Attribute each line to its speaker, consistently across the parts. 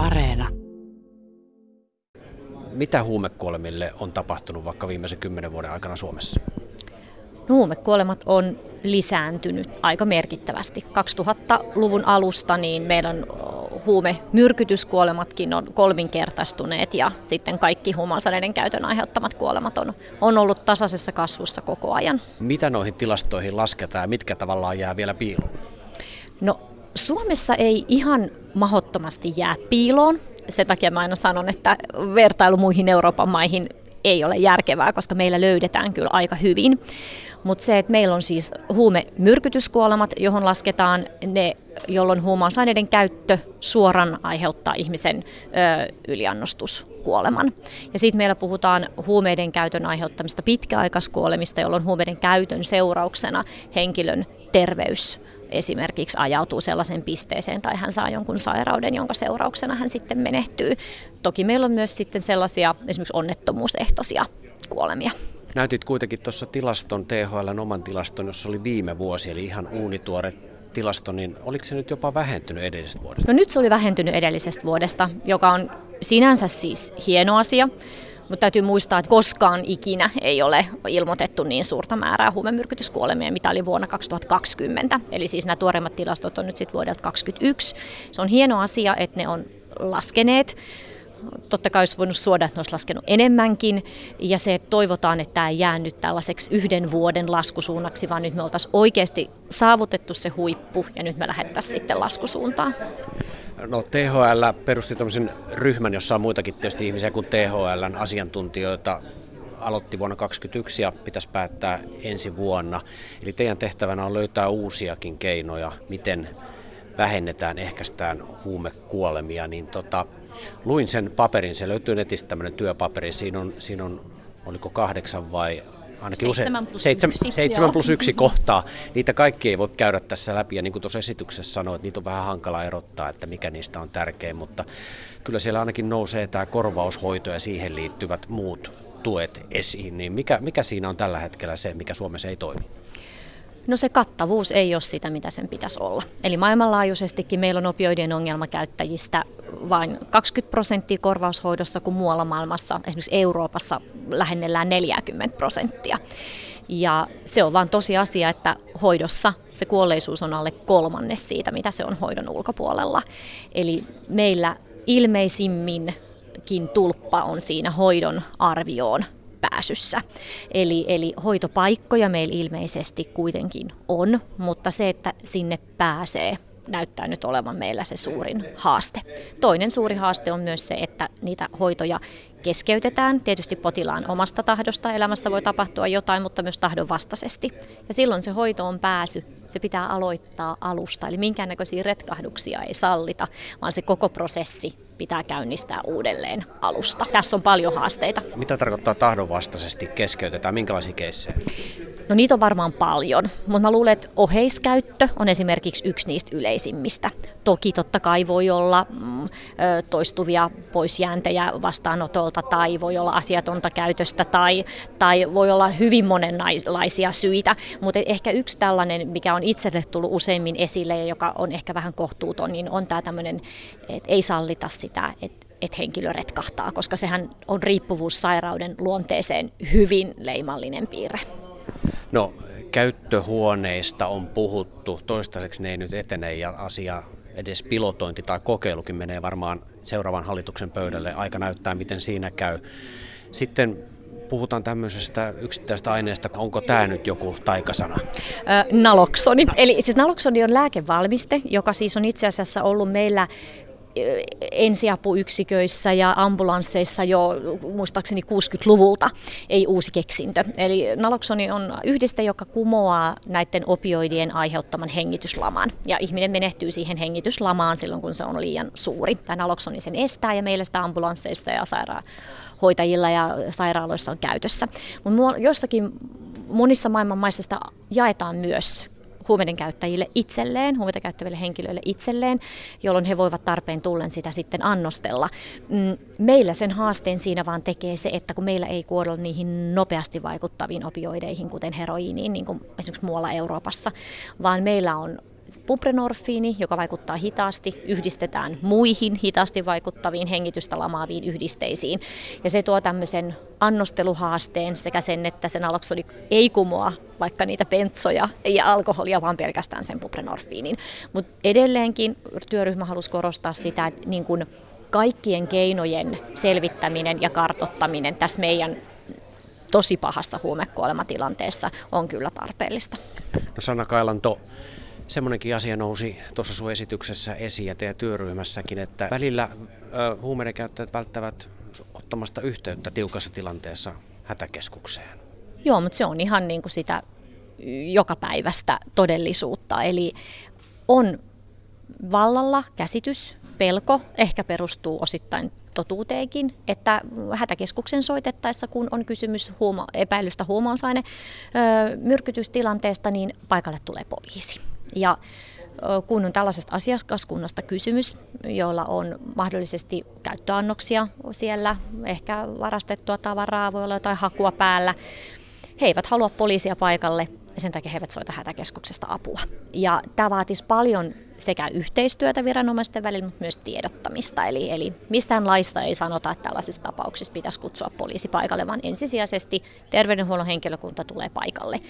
Speaker 1: Areena.
Speaker 2: Mitä huumekuolemille on tapahtunut vaikka viimeisen kymmenen vuoden aikana Suomessa?
Speaker 3: No, huumekuolemat on lisääntynyt aika merkittävästi. 2000-luvun alusta niin meidän huumemyrkytyskuolematkin on kolminkertaistuneet ja sitten kaikki huumausaineiden käytön aiheuttamat kuolemat on, on ollut tasaisessa kasvussa koko ajan.
Speaker 2: Mitä noihin tilastoihin lasketaan ja mitkä tavallaan jää vielä piiloon?
Speaker 3: No Suomessa ei ihan mahottomasti jää piiloon. Sen takia mä aina sanon, että vertailu muihin Euroopan maihin ei ole järkevää, koska meillä löydetään kyllä aika hyvin. Mutta se, että meillä on siis huumemyrkytyskuolemat, johon lasketaan ne, jolloin huumausaineiden käyttö suoran aiheuttaa ihmisen ö, yliannostuskuoleman. Ja sitten meillä puhutaan huumeiden käytön aiheuttamista pitkäaikaiskuolemista, jolloin huumeiden käytön seurauksena henkilön terveys esimerkiksi ajautuu sellaisen pisteeseen tai hän saa jonkun sairauden, jonka seurauksena hän sitten menehtyy. Toki meillä on myös sitten sellaisia esimerkiksi onnettomuusehtoisia kuolemia.
Speaker 2: Näytit kuitenkin tuossa tilaston, THL oman tilaston, jossa oli viime vuosi, eli ihan uunituore tilasto, niin oliko se nyt jopa vähentynyt edellisestä vuodesta?
Speaker 3: No nyt se oli vähentynyt edellisestä vuodesta, joka on sinänsä siis hieno asia. Mutta täytyy muistaa, että koskaan ikinä ei ole ilmoitettu niin suurta määrää huumemyrkytyskuolemia, mitä oli vuonna 2020. Eli siis nämä tuoreimmat tilastot on nyt sitten vuodelta 2021. Se on hieno asia, että ne on laskeneet. Totta kai olisi voinut suoda, että ne olisi laskenut enemmänkin. Ja se, että toivotaan, että tämä ei jää nyt tällaiseksi yhden vuoden laskusuunnaksi, vaan nyt me oltaisiin oikeasti saavutettu se huippu ja nyt me lähdettäisiin sitten laskusuuntaan.
Speaker 2: No THL perusti tämmöisen ryhmän, jossa on muitakin tietysti ihmisiä kuin THLn asiantuntijoita. Aloitti vuonna 2021 ja pitäisi päättää ensi vuonna. Eli teidän tehtävänä on löytää uusiakin keinoja, miten vähennetään, ehkäistään huumekuolemia. Niin tota, luin sen paperin, se löytyy netistä tämmöinen työpaperi. Siinä on, siinä on oliko kahdeksan vai
Speaker 3: ainakin seitsemän plus,
Speaker 2: seitsemän, yksi, seitsemän plus yksi kohtaa. Niitä kaikki ei voi käydä tässä läpi ja niin kuin tuossa esityksessä sanoit, niitä on vähän hankala erottaa, että mikä niistä on tärkein, mutta kyllä siellä ainakin nousee tämä korvaushoito ja siihen liittyvät muut tuet esiin, niin mikä, mikä siinä on tällä hetkellä se, mikä Suomessa ei toimi?
Speaker 3: No se kattavuus ei ole sitä, mitä sen pitäisi olla. Eli maailmanlaajuisestikin meillä on opioidien ongelmakäyttäjistä vain 20 prosenttia korvaushoidossa, kun muualla maailmassa, esimerkiksi Euroopassa, lähennellään 40 prosenttia. Ja se on vain tosiasia, että hoidossa se kuolleisuus on alle kolmannes siitä, mitä se on hoidon ulkopuolella. Eli meillä ilmeisimminkin tulppa on siinä hoidon arvioon pääsyssä. Eli, eli hoitopaikkoja meillä ilmeisesti kuitenkin on, mutta se, että sinne pääsee, näyttää nyt olevan meillä se suurin haaste. Toinen suuri haaste on myös se, että niitä hoitoja keskeytetään. Tietysti potilaan omasta tahdosta elämässä voi tapahtua jotain, mutta myös tahdon vastaisesti. Ja silloin se hoito on pääsy. Se pitää aloittaa alusta, eli minkäännäköisiä retkahduksia ei sallita, vaan se koko prosessi pitää käynnistää uudelleen alusta. Tässä on paljon haasteita.
Speaker 2: Mitä tarkoittaa tahdonvastaisesti keskeytetään? Minkälaisia keissejä?
Speaker 3: No niitä on varmaan paljon, mutta mä luulen, että oheiskäyttö on esimerkiksi yksi niistä yleisimmistä. Toki totta kai voi olla mm, toistuvia poisjääntejä vastaanotolta tai voi olla asiatonta käytöstä tai, tai voi olla hyvin monenlaisia syitä, mutta ehkä yksi tällainen, mikä on itselle tullut useimmin esille ja joka on ehkä vähän kohtuuton, niin on tämä tämmöinen, että ei sallita sitä, että että henkilö retkahtaa, koska sehän on riippuvuussairauden luonteeseen hyvin leimallinen piirre.
Speaker 2: No, käyttöhuoneista on puhuttu, toistaiseksi ne ei nyt etene ja asia edes pilotointi tai kokeilukin menee varmaan seuraavan hallituksen pöydälle. Aika näyttää, miten siinä käy. Sitten puhutaan tämmöisestä yksittäistä aineesta, onko tämä nyt joku taikasana?
Speaker 3: naloksoni. Eli siis naloksoni on lääkevalmiste, joka siis on itse asiassa ollut meillä ensiapuyksiköissä ja ambulansseissa jo muistaakseni 60-luvulta, ei uusi keksintö. Eli naloksoni on yhdiste, joka kumoaa näiden opioidien aiheuttaman hengityslaman. Ja ihminen menehtyy siihen hengityslamaan silloin, kun se on liian suuri. Tämä naloksoni sen estää ja meillä sitä ambulansseissa ja sairaanhoitajilla ja sairaaloissa on käytössä. Mutta jossakin monissa maailman maissa sitä jaetaan myös huumeiden käyttäjille itselleen, huumeita käyttäville henkilöille itselleen, jolloin he voivat tarpeen tullen sitä sitten annostella. Mm, meillä sen haasteen siinä vaan tekee se, että kun meillä ei kuolla niihin nopeasti vaikuttaviin opioideihin, kuten heroiiniin, niin kuin esimerkiksi muualla Euroopassa, vaan meillä on buprenorfiini, joka vaikuttaa hitaasti, yhdistetään muihin hitaasti vaikuttaviin hengitystä lamaaviin yhdisteisiin. Ja se tuo tämmöisen annosteluhaasteen sekä sen, että sen aloksoni ei kumoa vaikka niitä pentsoja ja alkoholia, vaan pelkästään sen buprenorfiinin. Mutta edelleenkin työryhmä halusi korostaa sitä, että niin kun kaikkien keinojen selvittäminen ja kartottaminen tässä meidän tosi pahassa huumekuolematilanteessa on kyllä tarpeellista.
Speaker 2: No Sanna Kailanto, semmoinenkin asia nousi tuossa sun esityksessä esiin ja teidän työryhmässäkin, että välillä huumeiden käyttäjät välttävät ottamasta yhteyttä tiukassa tilanteessa hätäkeskukseen.
Speaker 3: Joo, mutta se on ihan niin kuin sitä joka päivästä todellisuutta. Eli on vallalla käsitys, pelko, ehkä perustuu osittain totuuteenkin, että hätäkeskuksen soitettaessa, kun on kysymys huuma, epäilystä huumausaine myrkytystilanteesta, niin paikalle tulee poliisi. Ja kun on tällaisesta asiakaskunnasta kysymys, jolla on mahdollisesti käyttöannoksia siellä, ehkä varastettua tavaraa, voi olla jotain hakua päällä, he eivät halua poliisia paikalle ja sen takia he eivät soita hätäkeskuksesta apua. Ja tämä vaatisi paljon sekä yhteistyötä viranomaisten välillä, mutta myös tiedottamista. Eli, eli missään laissa ei sanota, että tällaisissa tapauksissa pitäisi kutsua poliisi paikalle, vaan ensisijaisesti terveydenhuollon henkilökunta tulee paikalle.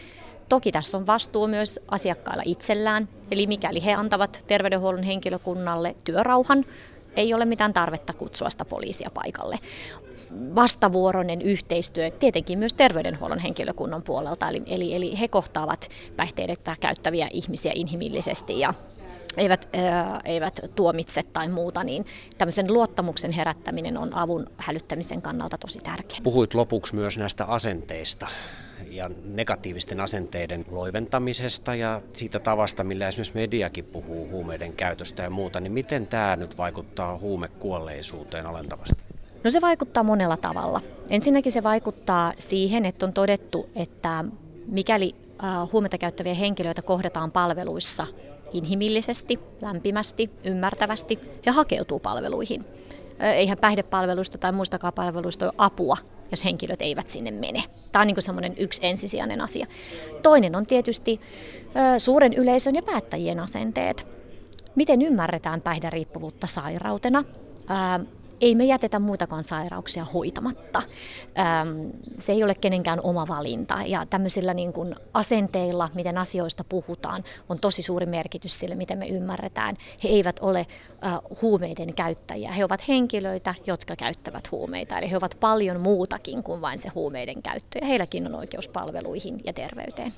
Speaker 3: Toki tässä on vastuu myös asiakkailla itsellään, eli mikäli he antavat terveydenhuollon henkilökunnalle työrauhan, ei ole mitään tarvetta kutsua sitä poliisia paikalle. Vastavuoroinen yhteistyö tietenkin myös terveydenhuollon henkilökunnan puolelta, eli, eli, eli he kohtaavat päihteidettä käyttäviä ihmisiä inhimillisesti ja eivät, eivät tuomitse tai muuta, niin tämmöisen luottamuksen herättäminen on avun hälyttämisen kannalta tosi tärkeää.
Speaker 2: Puhuit lopuksi myös näistä asenteista ja negatiivisten asenteiden loiventamisesta ja siitä tavasta, millä esimerkiksi mediakin puhuu huumeiden käytöstä ja muuta, niin miten tämä nyt vaikuttaa huumekuolleisuuteen alentavasti?
Speaker 3: No se vaikuttaa monella tavalla. Ensinnäkin se vaikuttaa siihen, että on todettu, että mikäli huumeita käyttäviä henkilöitä kohdataan palveluissa inhimillisesti, lämpimästi, ymmärtävästi ja hakeutuu palveluihin. Eihän päihdepalveluista tai muistakaan palveluista ole apua, jos henkilöt eivät sinne mene. Tämä on niin semmoinen yksi ensisijainen asia. Toinen on tietysti suuren yleisön ja päättäjien asenteet. Miten ymmärretään päihderiippuvuutta sairautena? Ei me jätetä muitakaan sairauksia hoitamatta. Se ei ole kenenkään oma valinta ja tämmöisillä niin kuin asenteilla, miten asioista puhutaan, on tosi suuri merkitys sille, miten me ymmärretään. He eivät ole huumeiden käyttäjiä, he ovat henkilöitä, jotka käyttävät huumeita. Eli he ovat paljon muutakin kuin vain se huumeiden käyttö ja heilläkin on oikeus palveluihin ja terveyteen.